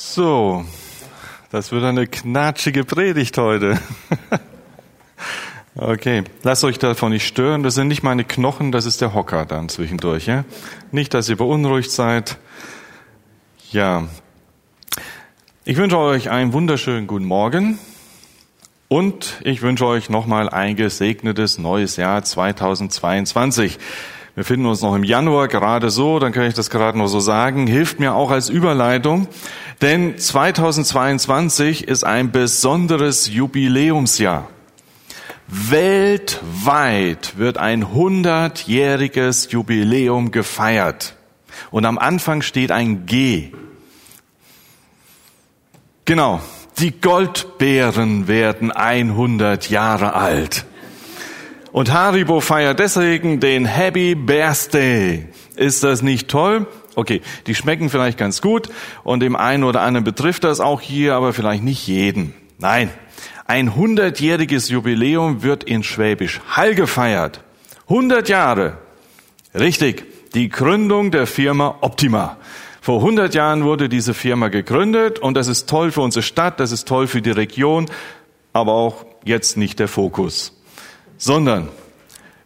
So, das wird eine knatschige Predigt heute. Okay, lasst euch davon nicht stören. Das sind nicht meine Knochen, das ist der Hocker dann zwischendurch. Ja? Nicht, dass ihr beunruhigt seid. Ja, ich wünsche euch einen wunderschönen guten Morgen und ich wünsche euch nochmal ein gesegnetes neues Jahr 2022. Wir finden uns noch im Januar gerade so, dann kann ich das gerade noch so sagen, hilft mir auch als Überleitung, denn 2022 ist ein besonderes Jubiläumsjahr. Weltweit wird ein 100-jähriges Jubiläum gefeiert. Und am Anfang steht ein G. Genau, die Goldbeeren werden 100 Jahre alt. Und Haribo feiert deswegen den Happy Birthday. Ist das nicht toll? Okay, die schmecken vielleicht ganz gut und dem einen oder anderen betrifft das auch hier, aber vielleicht nicht jeden. Nein, ein hundertjähriges Jubiläum wird in Schwäbisch Hall gefeiert. 100 Jahre. Richtig, die Gründung der Firma Optima. Vor 100 Jahren wurde diese Firma gegründet und das ist toll für unsere Stadt, das ist toll für die Region, aber auch jetzt nicht der Fokus sondern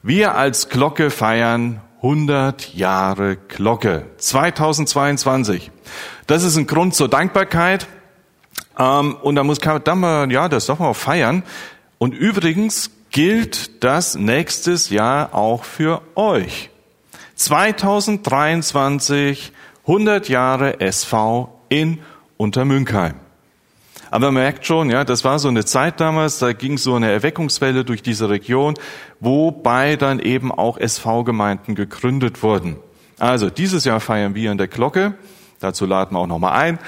wir als Glocke feiern 100 Jahre Glocke 2022. Das ist ein Grund zur Dankbarkeit. Ähm, und da muss mal, ja, das doch mal feiern. Und übrigens gilt das nächstes Jahr auch für euch. 2023 100 Jahre SV in Untermünkheim. Aber man merkt schon, ja, das war so eine Zeit damals, da ging so eine Erweckungswelle durch diese Region, wobei dann eben auch SV-Gemeinden gegründet wurden. Also dieses Jahr feiern wir in der Glocke, dazu laden wir auch nochmal ein.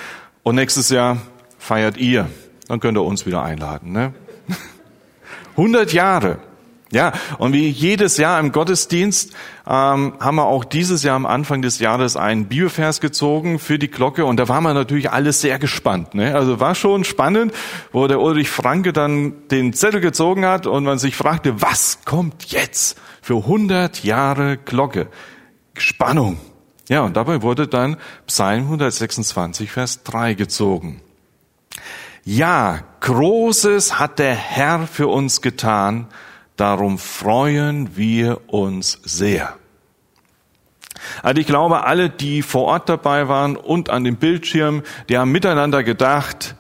Und nächstes Jahr feiert ihr, dann könnt ihr uns wieder einladen. Ne? 100 Jahre. Ja, und wie jedes Jahr im Gottesdienst ähm, haben wir auch dieses Jahr am Anfang des Jahres einen Bibelvers gezogen für die Glocke und da waren wir natürlich alles sehr gespannt. Ne? Also war schon spannend, wo der Ulrich Franke dann den Zettel gezogen hat und man sich fragte, was kommt jetzt für 100 Jahre Glocke? Spannung. Ja, und dabei wurde dann Psalm 126, Vers 3 gezogen. Ja, Großes hat der Herr für uns getan, Darum freuen wir uns sehr. Also ich glaube, alle, die vor Ort dabei waren und an dem Bildschirm, die haben miteinander gedacht,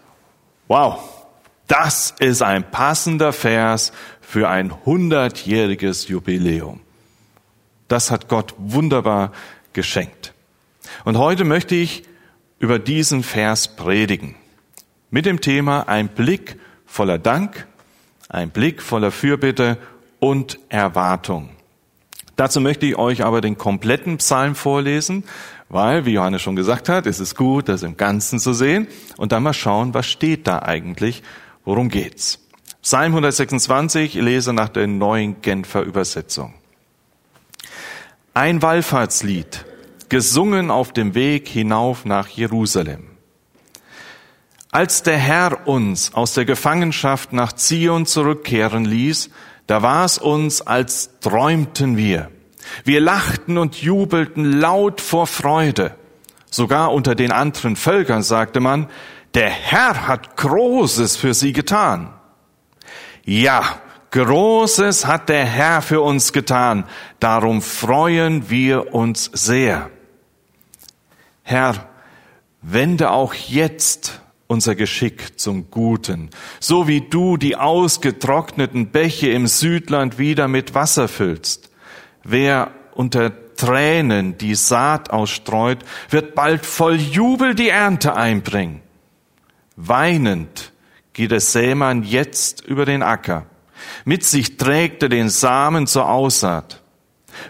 wow, das ist ein passender Vers für ein hundertjähriges Jubiläum. Das hat Gott wunderbar geschenkt. Und heute möchte ich über diesen Vers predigen. Mit dem Thema ein Blick voller Dank ein Blick voller Fürbitte und Erwartung. Dazu möchte ich euch aber den kompletten Psalm vorlesen, weil, wie Johannes schon gesagt hat, es ist gut, das im Ganzen zu sehen und dann mal schauen, was steht da eigentlich, worum geht's. Psalm 126, ich lese nach der neuen Genfer Übersetzung. Ein Wallfahrtslied, gesungen auf dem Weg hinauf nach Jerusalem. Als der Herr uns aus der Gefangenschaft nach Zion zurückkehren ließ, da war es uns, als träumten wir. Wir lachten und jubelten laut vor Freude. Sogar unter den anderen Völkern sagte man, der Herr hat Großes für sie getan. Ja, Großes hat der Herr für uns getan, darum freuen wir uns sehr. Herr, wende auch jetzt unser Geschick zum Guten, so wie du die ausgetrockneten Bäche im Südland wieder mit Wasser füllst. Wer unter Tränen die Saat ausstreut, wird bald voll Jubel die Ernte einbringen. Weinend geht der Sämann jetzt über den Acker. Mit sich trägt er den Samen zur Aussaat.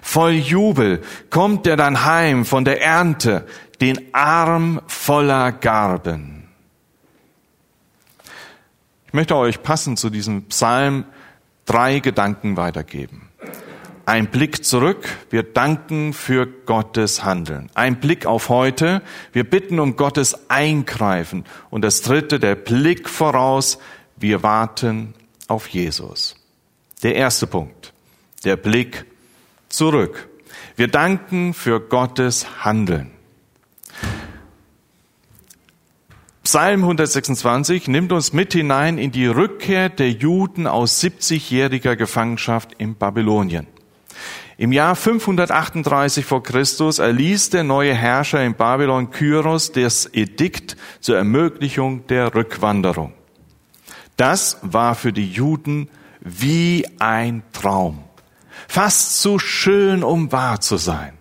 Voll Jubel kommt er dann heim von der Ernte, den Arm voller Garben. Ich möchte euch passend zu diesem Psalm drei Gedanken weitergeben. Ein Blick zurück, wir danken für Gottes Handeln. Ein Blick auf heute, wir bitten um Gottes Eingreifen. Und das dritte, der Blick voraus, wir warten auf Jesus. Der erste Punkt, der Blick zurück. Wir danken für Gottes Handeln. Psalm 126 nimmt uns mit hinein in die Rückkehr der Juden aus 70-jähriger Gefangenschaft in Babylonien. Im Jahr 538 vor Christus erließ der neue Herrscher in Babylon Kyros das Edikt zur Ermöglichung der Rückwanderung. Das war für die Juden wie ein Traum. Fast zu schön, um wahr zu sein.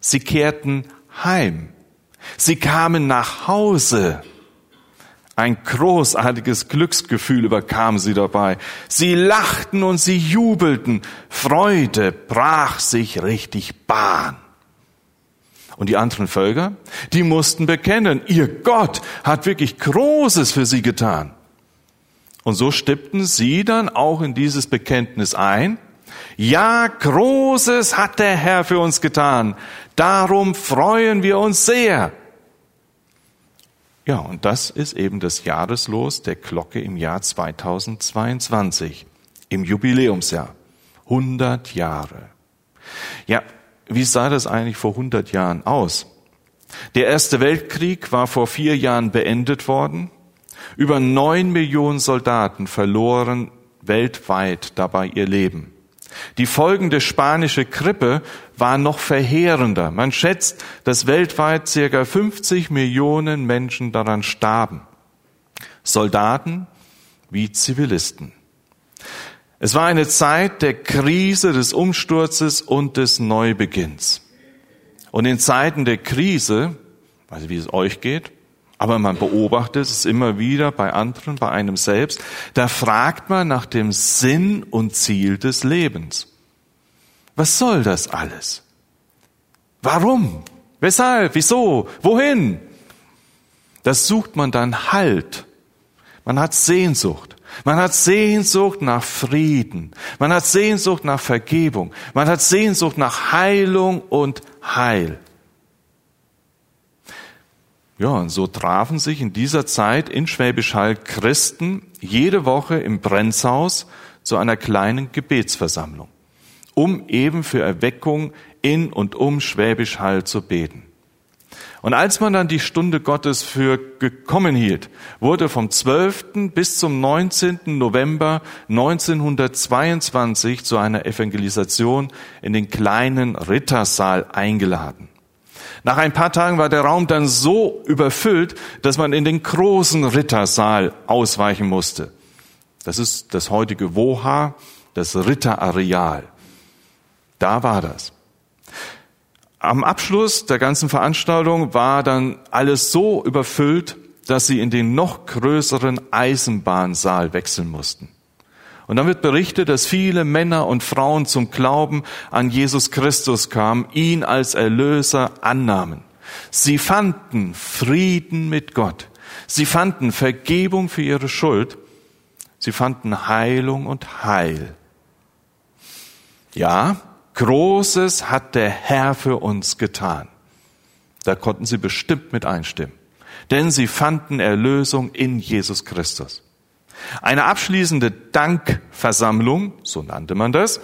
Sie kehrten heim. Sie kamen nach Hause. Ein großartiges Glücksgefühl überkam sie dabei. Sie lachten und sie jubelten. Freude brach sich richtig Bahn. Und die anderen Völker, die mussten bekennen, ihr Gott hat wirklich Großes für sie getan. Und so stimmten sie dann auch in dieses Bekenntnis ein. Ja, Großes hat der Herr für uns getan. Darum freuen wir uns sehr. Ja, und das ist eben das Jahreslos der Glocke im Jahr 2022, im Jubiläumsjahr. 100 Jahre. Ja, wie sah das eigentlich vor 100 Jahren aus? Der Erste Weltkrieg war vor vier Jahren beendet worden. Über neun Millionen Soldaten verloren weltweit dabei ihr Leben. Die Folgen der spanischen Grippe waren noch verheerender. Man schätzt, dass weltweit circa 50 Millionen Menschen daran starben. Soldaten wie Zivilisten. Es war eine Zeit der Krise, des Umsturzes und des Neubeginns. Und in Zeiten der Krise, ich, wie es euch geht, aber man beobachtet es immer wieder bei anderen, bei einem selbst. Da fragt man nach dem Sinn und Ziel des Lebens. Was soll das alles? Warum? Weshalb? Wieso? Wohin? Das sucht man dann Halt. Man hat Sehnsucht. Man hat Sehnsucht nach Frieden. Man hat Sehnsucht nach Vergebung. Man hat Sehnsucht nach Heilung und Heil. Ja, und so trafen sich in dieser Zeit in Schwäbisch Hall Christen jede Woche im Brenzhaus zu einer kleinen Gebetsversammlung, um eben für Erweckung in und um Schwäbisch Hall zu beten. Und als man dann die Stunde Gottes für gekommen hielt, wurde vom 12. bis zum 19. November 1922 zu einer Evangelisation in den kleinen Rittersaal eingeladen. Nach ein paar Tagen war der Raum dann so überfüllt, dass man in den großen Rittersaal ausweichen musste. Das ist das heutige Woha, das Ritterareal. Da war das. Am Abschluss der ganzen Veranstaltung war dann alles so überfüllt, dass sie in den noch größeren Eisenbahnsaal wechseln mussten. Und dann wird berichtet, dass viele Männer und Frauen zum Glauben an Jesus Christus kamen, ihn als Erlöser annahmen. Sie fanden Frieden mit Gott. Sie fanden Vergebung für ihre Schuld. Sie fanden Heilung und Heil. Ja, Großes hat der Herr für uns getan. Da konnten sie bestimmt mit einstimmen. Denn sie fanden Erlösung in Jesus Christus. Eine abschließende Dankversammlung, so nannte man das,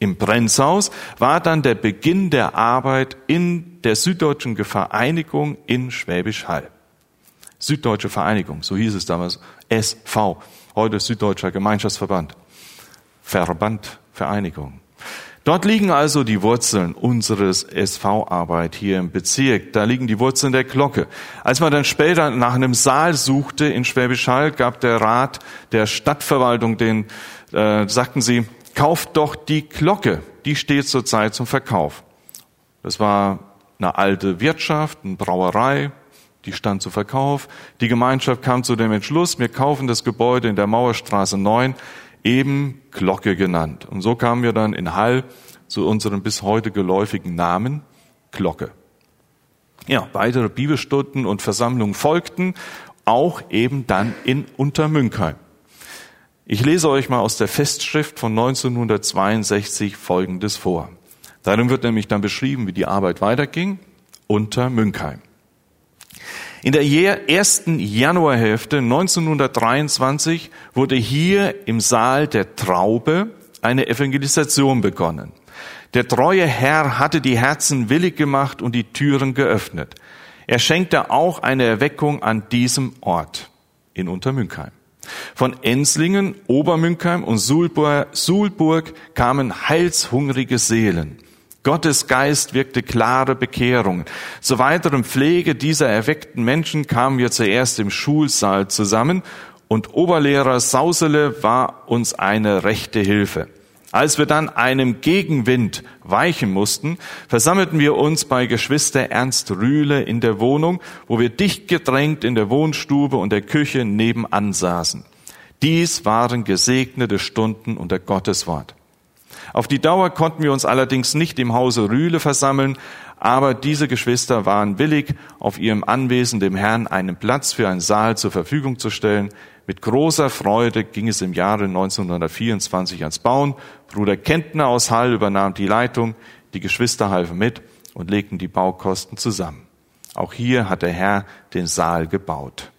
im Brenzhaus war dann der Beginn der Arbeit in der Süddeutschen Vereinigung in Schwäbisch Hall. Süddeutsche Vereinigung, so hieß es damals, SV, heute Süddeutscher Gemeinschaftsverband. Verband, Vereinigung. Dort liegen also die Wurzeln unseres SV-Arbeit hier im Bezirk. Da liegen die Wurzeln der Glocke. Als man dann später nach einem Saal suchte in Schwäbisch Hall, gab der Rat der Stadtverwaltung den, äh, sagten sie, kauft doch die Glocke. Die steht zurzeit zum Verkauf. Das war eine alte Wirtschaft, eine Brauerei, die stand zu Verkauf. Die Gemeinschaft kam zu dem Entschluss, wir kaufen das Gebäude in der Mauerstraße 9 eben Glocke genannt. Und so kamen wir dann in Hall zu unserem bis heute geläufigen Namen Glocke. Ja, weitere Bibelstunden und Versammlungen folgten, auch eben dann in Untermünkheim. Ich lese euch mal aus der Festschrift von 1962 Folgendes vor. Darin wird nämlich dann beschrieben, wie die Arbeit weiterging unter Münkheim. In der ersten Januarhälfte 1923 wurde hier im Saal der Traube eine Evangelisation begonnen. Der treue Herr hatte die Herzen willig gemacht und die Türen geöffnet. Er schenkte auch eine Erweckung an diesem Ort in Untermünkheim. Von Enslingen, Obermünkheim und Suhlburg kamen heilshungrige Seelen. Gottes Geist wirkte klare Bekehrungen. Zur weiteren Pflege dieser erweckten Menschen kamen wir zuerst im Schulsaal zusammen und Oberlehrer Sausele war uns eine rechte Hilfe. Als wir dann einem Gegenwind weichen mussten, versammelten wir uns bei Geschwister Ernst Rühle in der Wohnung, wo wir dicht gedrängt in der Wohnstube und der Küche nebenan saßen. Dies waren gesegnete Stunden unter Gottes Wort. Auf die Dauer konnten wir uns allerdings nicht im Hause Rühle versammeln, aber diese Geschwister waren willig, auf ihrem Anwesen dem Herrn einen Platz für einen Saal zur Verfügung zu stellen. Mit großer Freude ging es im Jahre 1924 ans Bauen. Bruder Kentner aus Hall übernahm die Leitung, die Geschwister halfen mit und legten die Baukosten zusammen. Auch hier hat der Herr den Saal gebaut.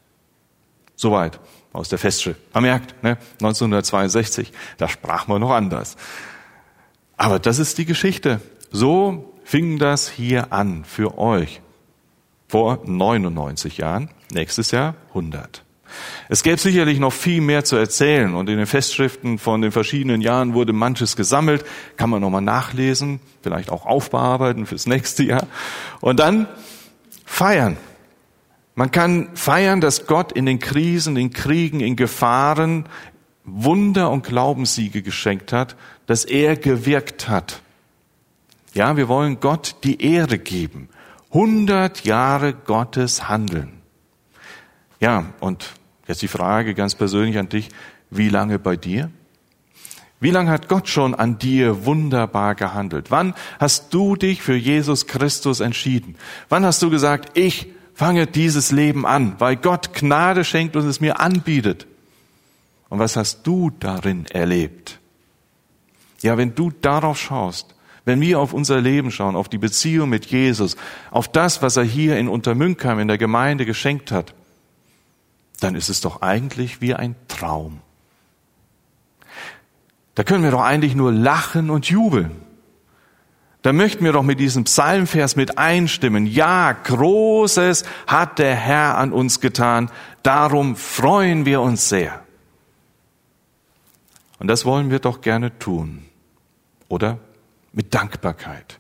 Soweit aus der Festschrift. Man merkt, ne, 1962, da sprach man noch anders. Aber das ist die Geschichte. So fing das hier an für euch vor 99 Jahren, nächstes Jahr 100. Es gäbe sicherlich noch viel mehr zu erzählen und in den Festschriften von den verschiedenen Jahren wurde manches gesammelt, kann man nochmal nachlesen, vielleicht auch aufbearbeiten fürs nächste Jahr und dann feiern. Man kann feiern, dass Gott in den Krisen, in Kriegen, in Gefahren Wunder und Glaubenssiege geschenkt hat, dass er gewirkt hat. Ja, wir wollen Gott die Ehre geben. 100 Jahre Gottes Handeln. Ja, und jetzt die Frage ganz persönlich an dich, wie lange bei dir? Wie lange hat Gott schon an dir wunderbar gehandelt? Wann hast du dich für Jesus Christus entschieden? Wann hast du gesagt, ich fange dieses Leben an, weil Gott Gnade schenkt und es mir anbietet? Und was hast du darin erlebt? Ja, wenn du darauf schaust, wenn wir auf unser Leben schauen, auf die Beziehung mit Jesus, auf das, was er hier in Untermünkheim in der Gemeinde geschenkt hat, dann ist es doch eigentlich wie ein Traum. Da können wir doch eigentlich nur lachen und jubeln. Da möchten wir doch mit diesem Psalmvers mit einstimmen. Ja, Großes hat der Herr an uns getan, darum freuen wir uns sehr. Und das wollen wir doch gerne tun, oder? mit Dankbarkeit,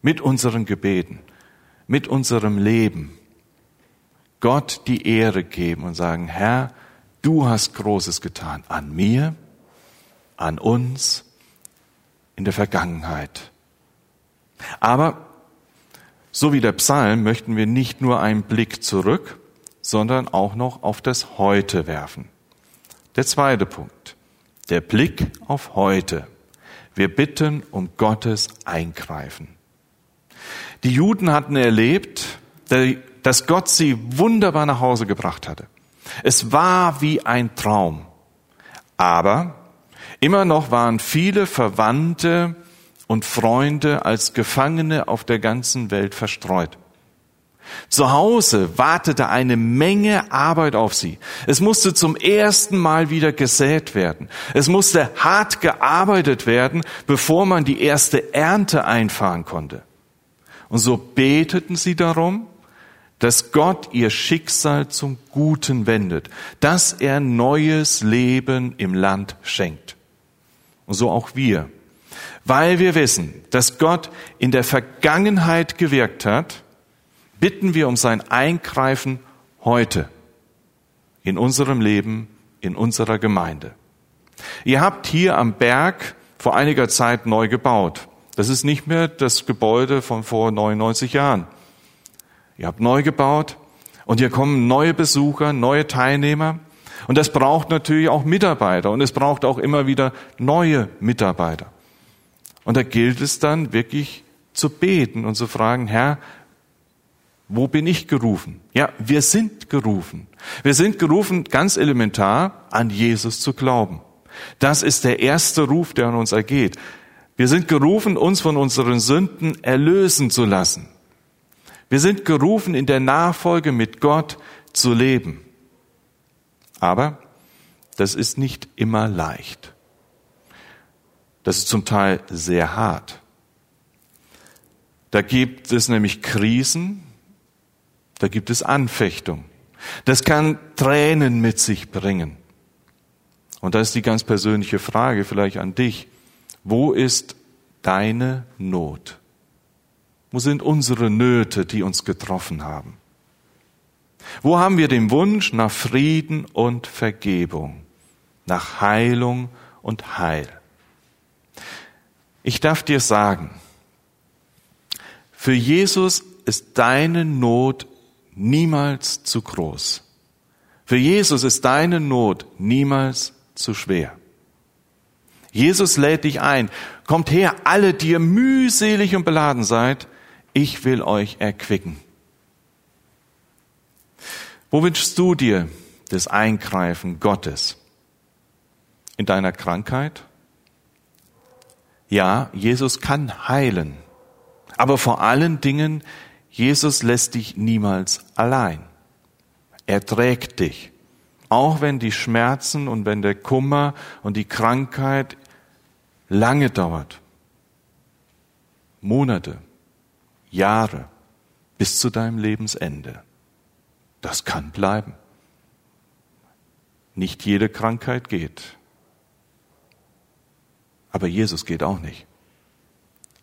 mit unseren Gebeten, mit unserem Leben Gott die Ehre geben und sagen, Herr, du hast Großes getan an mir, an uns, in der Vergangenheit. Aber so wie der Psalm möchten wir nicht nur einen Blick zurück, sondern auch noch auf das Heute werfen. Der zweite Punkt, der Blick auf heute. Wir bitten um Gottes Eingreifen. Die Juden hatten erlebt, dass Gott sie wunderbar nach Hause gebracht hatte. Es war wie ein Traum. Aber immer noch waren viele Verwandte und Freunde als Gefangene auf der ganzen Welt verstreut. Zu Hause wartete eine Menge Arbeit auf sie. Es musste zum ersten Mal wieder gesät werden. Es musste hart gearbeitet werden, bevor man die erste Ernte einfahren konnte. Und so beteten sie darum, dass Gott ihr Schicksal zum Guten wendet, dass er neues Leben im Land schenkt. Und so auch wir. Weil wir wissen, dass Gott in der Vergangenheit gewirkt hat, bitten wir um sein Eingreifen heute in unserem Leben, in unserer Gemeinde. Ihr habt hier am Berg vor einiger Zeit neu gebaut. Das ist nicht mehr das Gebäude von vor 99 Jahren. Ihr habt neu gebaut und hier kommen neue Besucher, neue Teilnehmer. Und das braucht natürlich auch Mitarbeiter und es braucht auch immer wieder neue Mitarbeiter. Und da gilt es dann wirklich zu beten und zu fragen, Herr, wo bin ich gerufen? Ja, wir sind gerufen. Wir sind gerufen, ganz elementar, an Jesus zu glauben. Das ist der erste Ruf, der an uns ergeht. Wir sind gerufen, uns von unseren Sünden erlösen zu lassen. Wir sind gerufen, in der Nachfolge mit Gott zu leben. Aber das ist nicht immer leicht. Das ist zum Teil sehr hart. Da gibt es nämlich Krisen, Da gibt es Anfechtung. Das kann Tränen mit sich bringen. Und da ist die ganz persönliche Frage vielleicht an dich. Wo ist deine Not? Wo sind unsere Nöte, die uns getroffen haben? Wo haben wir den Wunsch nach Frieden und Vergebung, nach Heilung und Heil? Ich darf dir sagen, für Jesus ist deine Not niemals zu groß. Für Jesus ist deine Not niemals zu schwer. Jesus lädt dich ein. Kommt her, alle, die ihr mühselig und beladen seid. Ich will euch erquicken. Wo wünschst du dir das Eingreifen Gottes? In deiner Krankheit? Ja, Jesus kann heilen. Aber vor allen Dingen, Jesus lässt dich niemals allein. Er trägt dich. Auch wenn die Schmerzen und wenn der Kummer und die Krankheit lange dauert. Monate, Jahre bis zu deinem Lebensende. Das kann bleiben. Nicht jede Krankheit geht. Aber Jesus geht auch nicht.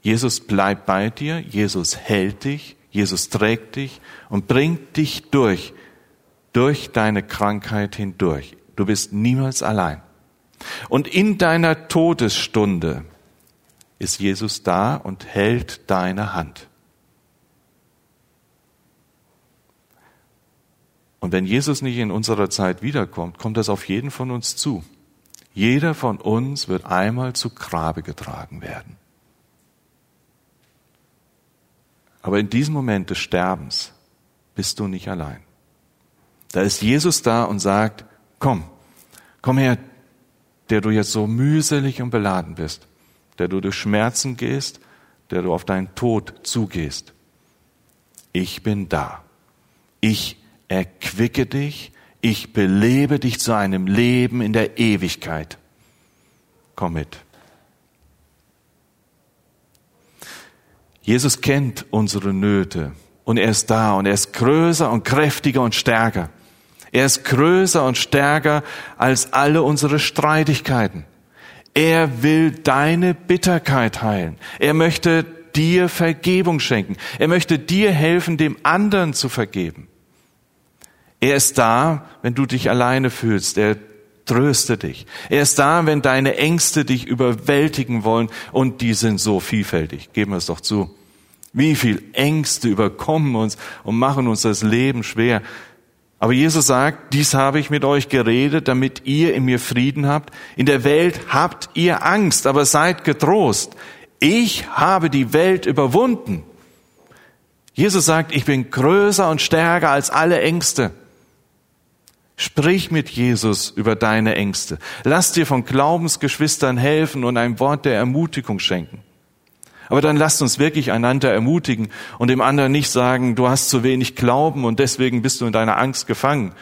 Jesus bleibt bei dir, Jesus hält dich, Jesus trägt dich und bringt dich durch, durch deine Krankheit hindurch. Du bist niemals allein. Und in deiner Todesstunde ist Jesus da und hält deine Hand. Und wenn Jesus nicht in unserer Zeit wiederkommt, kommt das auf jeden von uns zu. Jeder von uns wird einmal zu Grabe getragen werden. Aber in diesem Moment des Sterbens bist du nicht allein. Da ist Jesus da und sagt, komm, komm her, der du jetzt so mühselig und beladen bist, der du durch Schmerzen gehst, der du auf deinen Tod zugehst. Ich bin da. Ich erquicke dich, ich belebe dich zu einem Leben in der Ewigkeit. Komm mit. Jesus kennt unsere Nöte und er ist da und er ist größer und kräftiger und stärker. Er ist größer und stärker als alle unsere Streitigkeiten. Er will deine Bitterkeit heilen. Er möchte dir Vergebung schenken. Er möchte dir helfen, dem anderen zu vergeben. Er ist da, wenn du dich alleine fühlst. Er tröstet dich. Er ist da, wenn deine Ängste dich überwältigen wollen. Und die sind so vielfältig. Geben wir es doch zu. Wie viel Ängste überkommen uns und machen uns das Leben schwer. Aber Jesus sagt, dies habe ich mit euch geredet, damit ihr in mir Frieden habt. In der Welt habt ihr Angst, aber seid getrost. Ich habe die Welt überwunden. Jesus sagt, ich bin größer und stärker als alle Ängste. Sprich mit Jesus über deine Ängste. Lass dir von Glaubensgeschwistern helfen und ein Wort der Ermutigung schenken. Aber dann lasst uns wirklich einander ermutigen und dem anderen nicht sagen, du hast zu wenig Glauben und deswegen bist du in deiner Angst gefangen.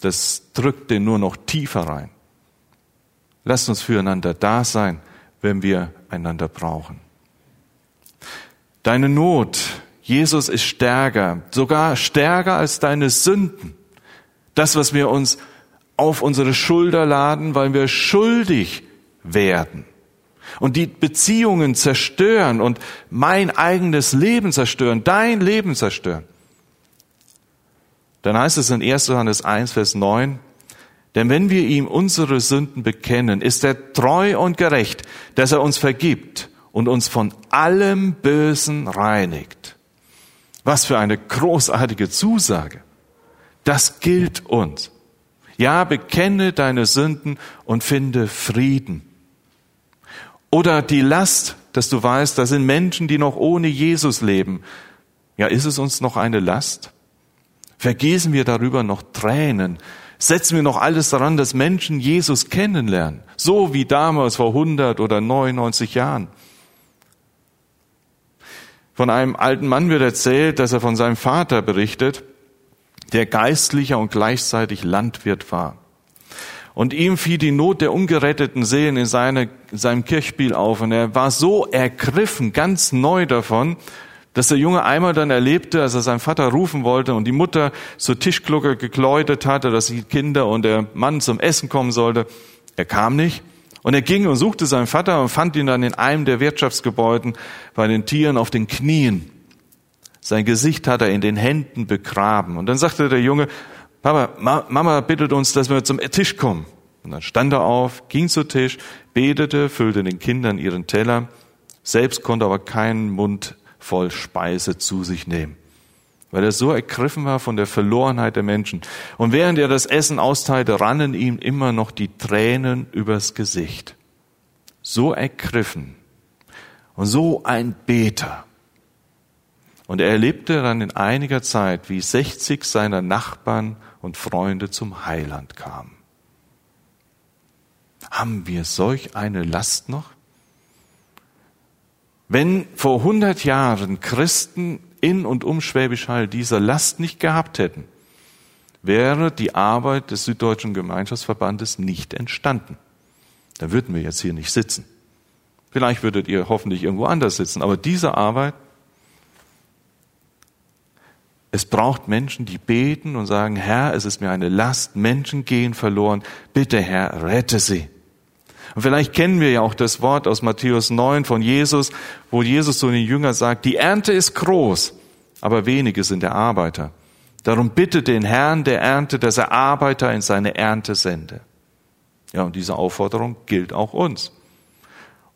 Das drückt den nur noch tiefer rein. Lasst uns füreinander da sein, wenn wir einander brauchen. Deine Not, Jesus ist stärker, sogar stärker als deine Sünden. Das, was wir uns auf unsere Schulter laden, weil wir schuldig werden und die Beziehungen zerstören und mein eigenes Leben zerstören, dein Leben zerstören. Dann heißt es in 1. Johannes 1, Vers 9, denn wenn wir ihm unsere Sünden bekennen, ist er treu und gerecht, dass er uns vergibt und uns von allem Bösen reinigt. Was für eine großartige Zusage. Das gilt uns. Ja, bekenne deine Sünden und finde Frieden. Oder die Last, dass du weißt, da sind Menschen, die noch ohne Jesus leben. Ja, ist es uns noch eine Last? Vergießen wir darüber noch Tränen? Setzen wir noch alles daran, dass Menschen Jesus kennenlernen? So wie damals vor 100 oder 99 Jahren. Von einem alten Mann wird erzählt, dass er von seinem Vater berichtet, der geistlicher und gleichzeitig Landwirt war. Und ihm fiel die Not der ungeretteten Seelen in, seine, in seinem Kirchspiel auf und er war so ergriffen, ganz neu davon, dass der Junge einmal dann erlebte, als er seinen Vater rufen wollte und die Mutter zur Tischglucke gekläutet hatte, dass die Kinder und der Mann zum Essen kommen sollte. Er kam nicht. Und er ging und suchte seinen Vater und fand ihn dann in einem der Wirtschaftsgebäuden bei den Tieren auf den Knien. Sein Gesicht hat er in den Händen begraben. Und dann sagte der Junge, Papa, Mama bittet uns, dass wir zum Tisch kommen. Und dann stand er auf, ging zu Tisch, betete, füllte den Kindern ihren Teller, selbst konnte aber keinen Mund voll Speise zu sich nehmen, weil er so ergriffen war von der Verlorenheit der Menschen. Und während er das Essen austeilte, rannen ihm immer noch die Tränen übers Gesicht. So ergriffen und so ein Beter. Und er erlebte dann in einiger Zeit, wie 60 seiner Nachbarn und Freunde zum Heiland kamen. Haben wir solch eine Last noch? Wenn vor 100 Jahren Christen in und um Schwäbisch Hall diese Last nicht gehabt hätten, wäre die Arbeit des Süddeutschen Gemeinschaftsverbandes nicht entstanden. Da würden wir jetzt hier nicht sitzen. Vielleicht würdet ihr hoffentlich irgendwo anders sitzen, aber diese Arbeit, es braucht Menschen, die beten und sagen, Herr, es ist mir eine Last, Menschen gehen verloren, bitte Herr, rette sie. Und vielleicht kennen wir ja auch das Wort aus Matthäus 9 von Jesus, wo Jesus zu den Jüngern sagt, die Ernte ist groß, aber wenige sind der Arbeiter. Darum bitte den Herrn der Ernte, dass er Arbeiter in seine Ernte sende. Ja, und diese Aufforderung gilt auch uns.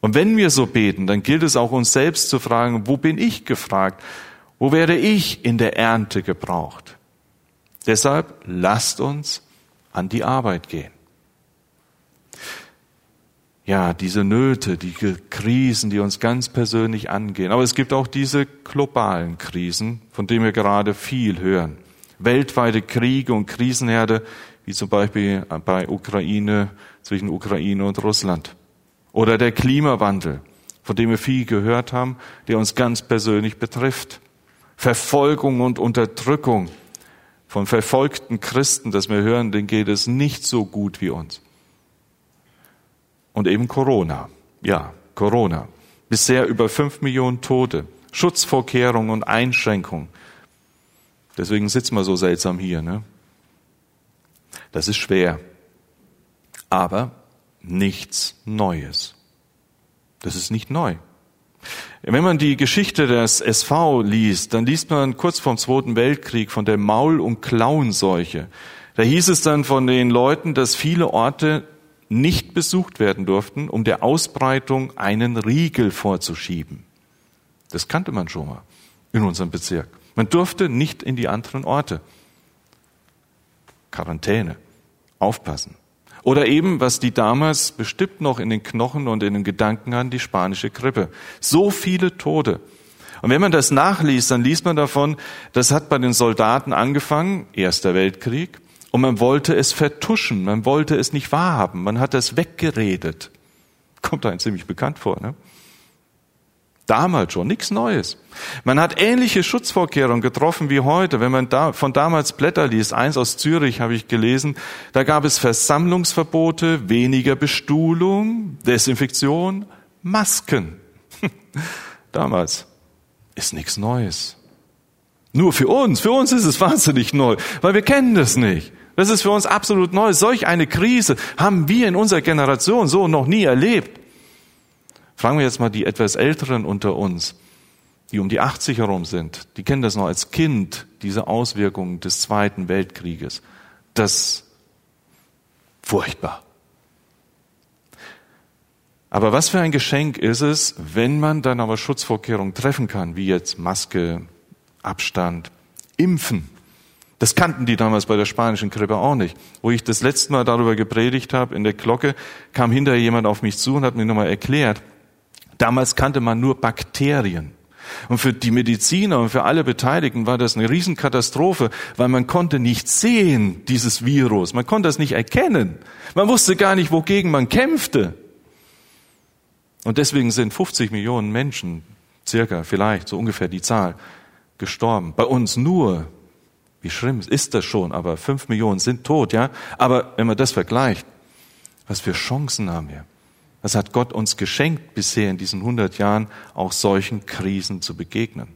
Und wenn wir so beten, dann gilt es auch uns selbst zu fragen, wo bin ich gefragt? Wo werde ich in der Ernte gebraucht? Deshalb lasst uns an die Arbeit gehen ja, diese Nöte, die Krisen, die uns ganz persönlich angehen. Aber es gibt auch diese globalen Krisen, von denen wir gerade viel hören. Weltweite Kriege und Krisenherde, wie zum Beispiel bei Ukraine, zwischen Ukraine und Russland. Oder der Klimawandel, von dem wir viel gehört haben, der uns ganz persönlich betrifft. Verfolgung und Unterdrückung von verfolgten Christen, dass wir hören, denen geht es nicht so gut wie uns. Und eben Corona. Ja, Corona. Bisher über fünf Millionen Tote. Schutzvorkehrungen und Einschränkungen. Deswegen sitzen wir so seltsam hier. Ne? Das ist schwer. Aber nichts Neues. Das ist nicht neu. Wenn man die Geschichte des SV liest, dann liest man kurz vor dem Zweiten Weltkrieg von der Maul- und Klauenseuche. Da hieß es dann von den Leuten, dass viele Orte nicht besucht werden durften, um der Ausbreitung einen Riegel vorzuschieben. Das kannte man schon mal in unserem Bezirk. Man durfte nicht in die anderen Orte. Quarantäne. Aufpassen. Oder eben, was die damals bestimmt noch in den Knochen und in den Gedanken hatten, die spanische Grippe. So viele Tote. Und wenn man das nachliest, dann liest man davon, das hat bei den Soldaten angefangen, Erster Weltkrieg, und man wollte es vertuschen, man wollte es nicht wahrhaben, man hat es weggeredet. Kommt einem ziemlich bekannt vor, ne? Damals schon, nichts Neues. Man hat ähnliche Schutzvorkehrungen getroffen wie heute. Wenn man da, von damals Blätter liest, eins aus Zürich habe ich gelesen, da gab es Versammlungsverbote, weniger Bestuhlung, Desinfektion, Masken. damals ist nichts Neues. Nur für uns, für uns ist es wahnsinnig neu, weil wir kennen das nicht. Das ist für uns absolut neu. Solch eine Krise haben wir in unserer Generation so noch nie erlebt. Fragen wir jetzt mal die etwas Älteren unter uns, die um die 80 herum sind. Die kennen das noch als Kind, diese Auswirkungen des Zweiten Weltkrieges. Das furchtbar. Aber was für ein Geschenk ist es, wenn man dann aber Schutzvorkehrungen treffen kann, wie jetzt Maske, Abstand, Impfen. Das kannten die damals bei der spanischen Grippe auch nicht. Wo ich das letzte Mal darüber gepredigt habe, in der Glocke, kam hinterher jemand auf mich zu und hat mir nochmal erklärt, damals kannte man nur Bakterien. Und für die Mediziner und für alle Beteiligten war das eine Riesenkatastrophe, weil man konnte nicht sehen, dieses Virus. Man konnte es nicht erkennen. Man wusste gar nicht, wogegen man kämpfte. Und deswegen sind 50 Millionen Menschen, circa, vielleicht, so ungefähr die Zahl, gestorben. Bei uns nur wie schlimm ist das schon, aber fünf Millionen sind tot, ja? Aber wenn man das vergleicht, was für Chancen haben wir? Was hat Gott uns geschenkt bisher in diesen hundert Jahren, auch solchen Krisen zu begegnen?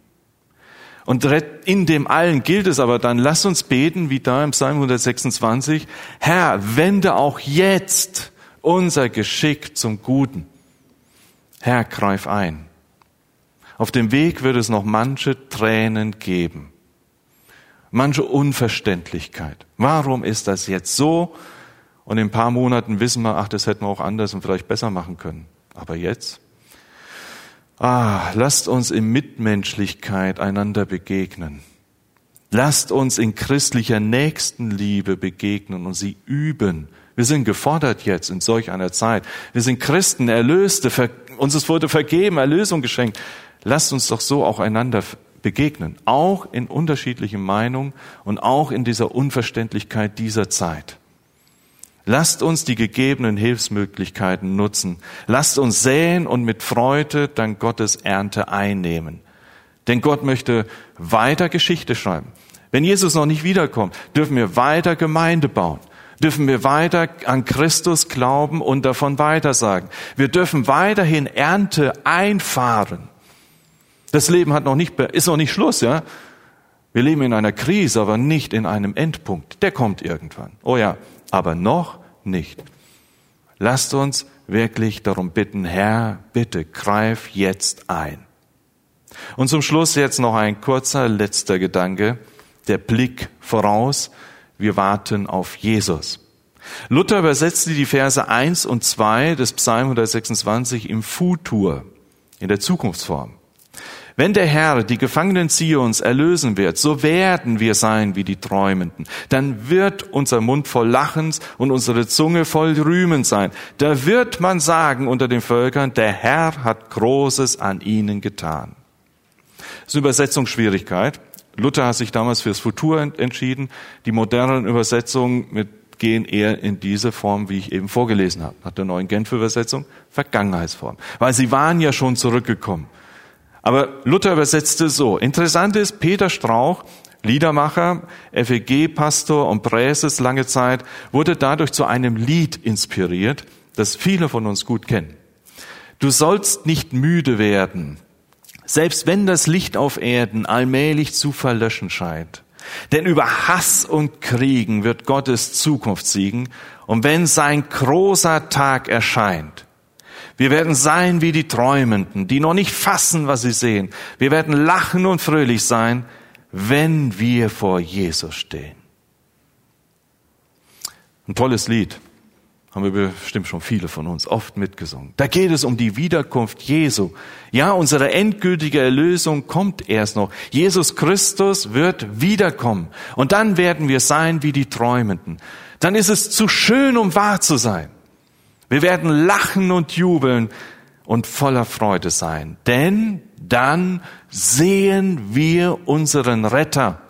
Und in dem allen gilt es aber dann, lass uns beten, wie da im Psalm 126, Herr, wende auch jetzt unser Geschick zum Guten. Herr, greif ein. Auf dem Weg wird es noch manche Tränen geben, manche Unverständlichkeit. Warum ist das jetzt so? Und in ein paar Monaten wissen wir, ach, das hätten wir auch anders und vielleicht besser machen können. Aber jetzt? Ah, lasst uns in Mitmenschlichkeit einander begegnen. Lasst uns in christlicher Nächstenliebe begegnen und sie üben. Wir sind gefordert jetzt in solch einer Zeit. Wir sind Christen, Erlöste, uns wurde vergeben, Erlösung geschenkt. Lasst uns doch so auch einander begegnen, auch in unterschiedlichen Meinungen und auch in dieser Unverständlichkeit dieser Zeit. Lasst uns die gegebenen Hilfsmöglichkeiten nutzen. Lasst uns säen und mit Freude dann Gottes Ernte einnehmen. Denn Gott möchte weiter Geschichte schreiben. Wenn Jesus noch nicht wiederkommt, dürfen wir weiter Gemeinde bauen. Dürfen wir weiter an Christus glauben und davon weitersagen. Wir dürfen weiterhin Ernte einfahren. Das Leben hat noch nicht, ist noch nicht Schluss, ja? Wir leben in einer Krise, aber nicht in einem Endpunkt. Der kommt irgendwann. Oh ja, aber noch nicht. Lasst uns wirklich darum bitten, Herr, bitte greif jetzt ein. Und zum Schluss jetzt noch ein kurzer letzter Gedanke, der Blick voraus. Wir warten auf Jesus. Luther übersetzte die Verse 1 und 2 des Psalm 126 im Futur, in der Zukunftsform. Wenn der Herr die Gefangenen Zions erlösen wird, so werden wir sein wie die Träumenden. Dann wird unser Mund voll Lachens und unsere Zunge voll Rühmen sein. Da wird man sagen unter den Völkern, der Herr hat Großes an ihnen getan. Das ist eine Übersetzungsschwierigkeit. Luther hat sich damals fürs Futur entschieden. Die modernen Übersetzungen mit gehen eher in diese Form, wie ich eben vorgelesen habe, nach der neuen Genfer Übersetzung, Vergangenheitsform. Weil sie waren ja schon zurückgekommen. Aber Luther übersetzte so. Interessant ist, Peter Strauch, Liedermacher, FEG-Pastor und Präses lange Zeit, wurde dadurch zu einem Lied inspiriert, das viele von uns gut kennen. Du sollst nicht müde werden, selbst wenn das Licht auf Erden allmählich zu verlöschen scheint. Denn über Hass und Kriegen wird Gottes Zukunft siegen, und wenn sein großer Tag erscheint, wir werden sein wie die Träumenden, die noch nicht fassen, was sie sehen. Wir werden lachen und fröhlich sein, wenn wir vor Jesus stehen. Ein tolles Lied. Haben wir bestimmt schon viele von uns oft mitgesungen. Da geht es um die Wiederkunft Jesu. Ja, unsere endgültige Erlösung kommt erst noch. Jesus Christus wird wiederkommen. Und dann werden wir sein wie die Träumenden. Dann ist es zu schön, um wahr zu sein. Wir werden lachen und jubeln und voller Freude sein, denn dann sehen wir unseren Retter.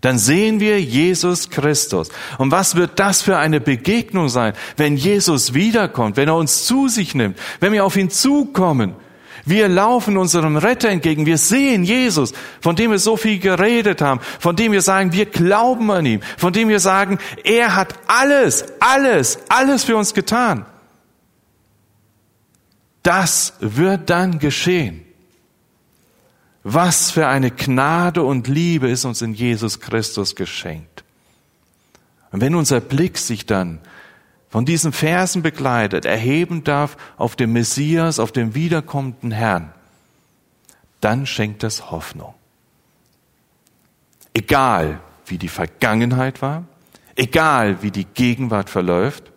Dann sehen wir Jesus Christus. Und was wird das für eine Begegnung sein, wenn Jesus wiederkommt, wenn er uns zu sich nimmt, wenn wir auf ihn zukommen? Wir laufen unserem Retter entgegen. Wir sehen Jesus, von dem wir so viel geredet haben, von dem wir sagen, wir glauben an ihn, von dem wir sagen, er hat alles, alles, alles für uns getan. Das wird dann geschehen. Was für eine Gnade und Liebe ist uns in Jesus Christus geschenkt. Und wenn unser Blick sich dann von diesen Versen begleitet, erheben darf auf den Messias, auf den wiederkommenden Herrn, dann schenkt das Hoffnung. Egal wie die Vergangenheit war, egal wie die Gegenwart verläuft,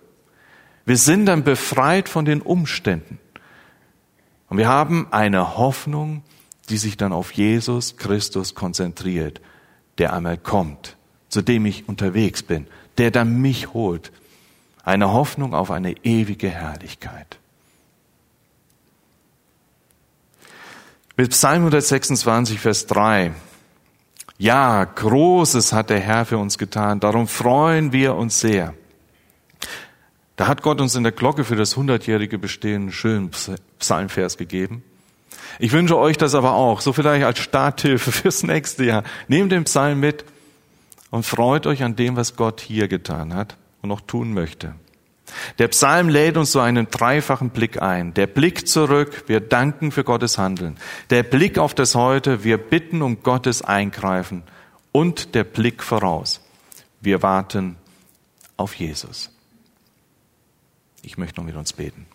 wir sind dann befreit von den Umständen. Und wir haben eine Hoffnung, die sich dann auf Jesus Christus konzentriert, der einmal kommt, zu dem ich unterwegs bin, der dann mich holt. Eine Hoffnung auf eine ewige Herrlichkeit. Mit Psalm 126, Vers 3. Ja, Großes hat der Herr für uns getan, darum freuen wir uns sehr. Da hat Gott uns in der Glocke für das hundertjährige Bestehen einen schönen Psalmvers gegeben. Ich wünsche euch das aber auch, so vielleicht als Starthilfe fürs nächste Jahr. Nehmt den Psalm mit und freut euch an dem, was Gott hier getan hat und noch tun möchte. Der Psalm lädt uns so einen dreifachen Blick ein. Der Blick zurück, wir danken für Gottes Handeln. Der Blick auf das Heute, wir bitten um Gottes Eingreifen. Und der Blick voraus, wir warten auf Jesus. Ich möchte noch mit uns beten.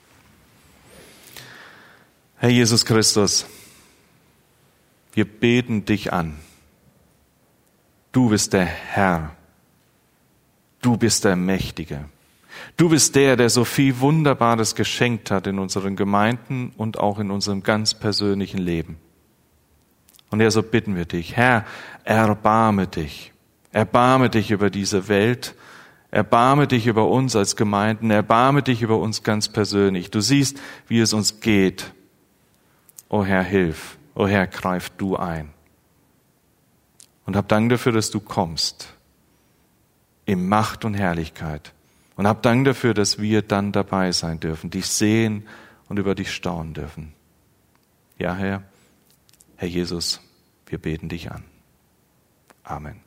Herr Jesus Christus, wir beten dich an. Du bist der Herr. Du bist der Mächtige. Du bist der, der so viel Wunderbares geschenkt hat in unseren Gemeinden und auch in unserem ganz persönlichen Leben. Und Herr, so bitten wir dich, Herr, erbarme dich. Erbarme dich über diese Welt. Erbarme dich über uns als Gemeinden. Erbarme dich über uns ganz persönlich. Du siehst, wie es uns geht. O Herr, hilf. O Herr, greif du ein. Und hab Dank dafür, dass du kommst. In Macht und Herrlichkeit. Und hab Dank dafür, dass wir dann dabei sein dürfen, dich sehen und über dich staunen dürfen. Ja, Herr, Herr Jesus, wir beten dich an. Amen.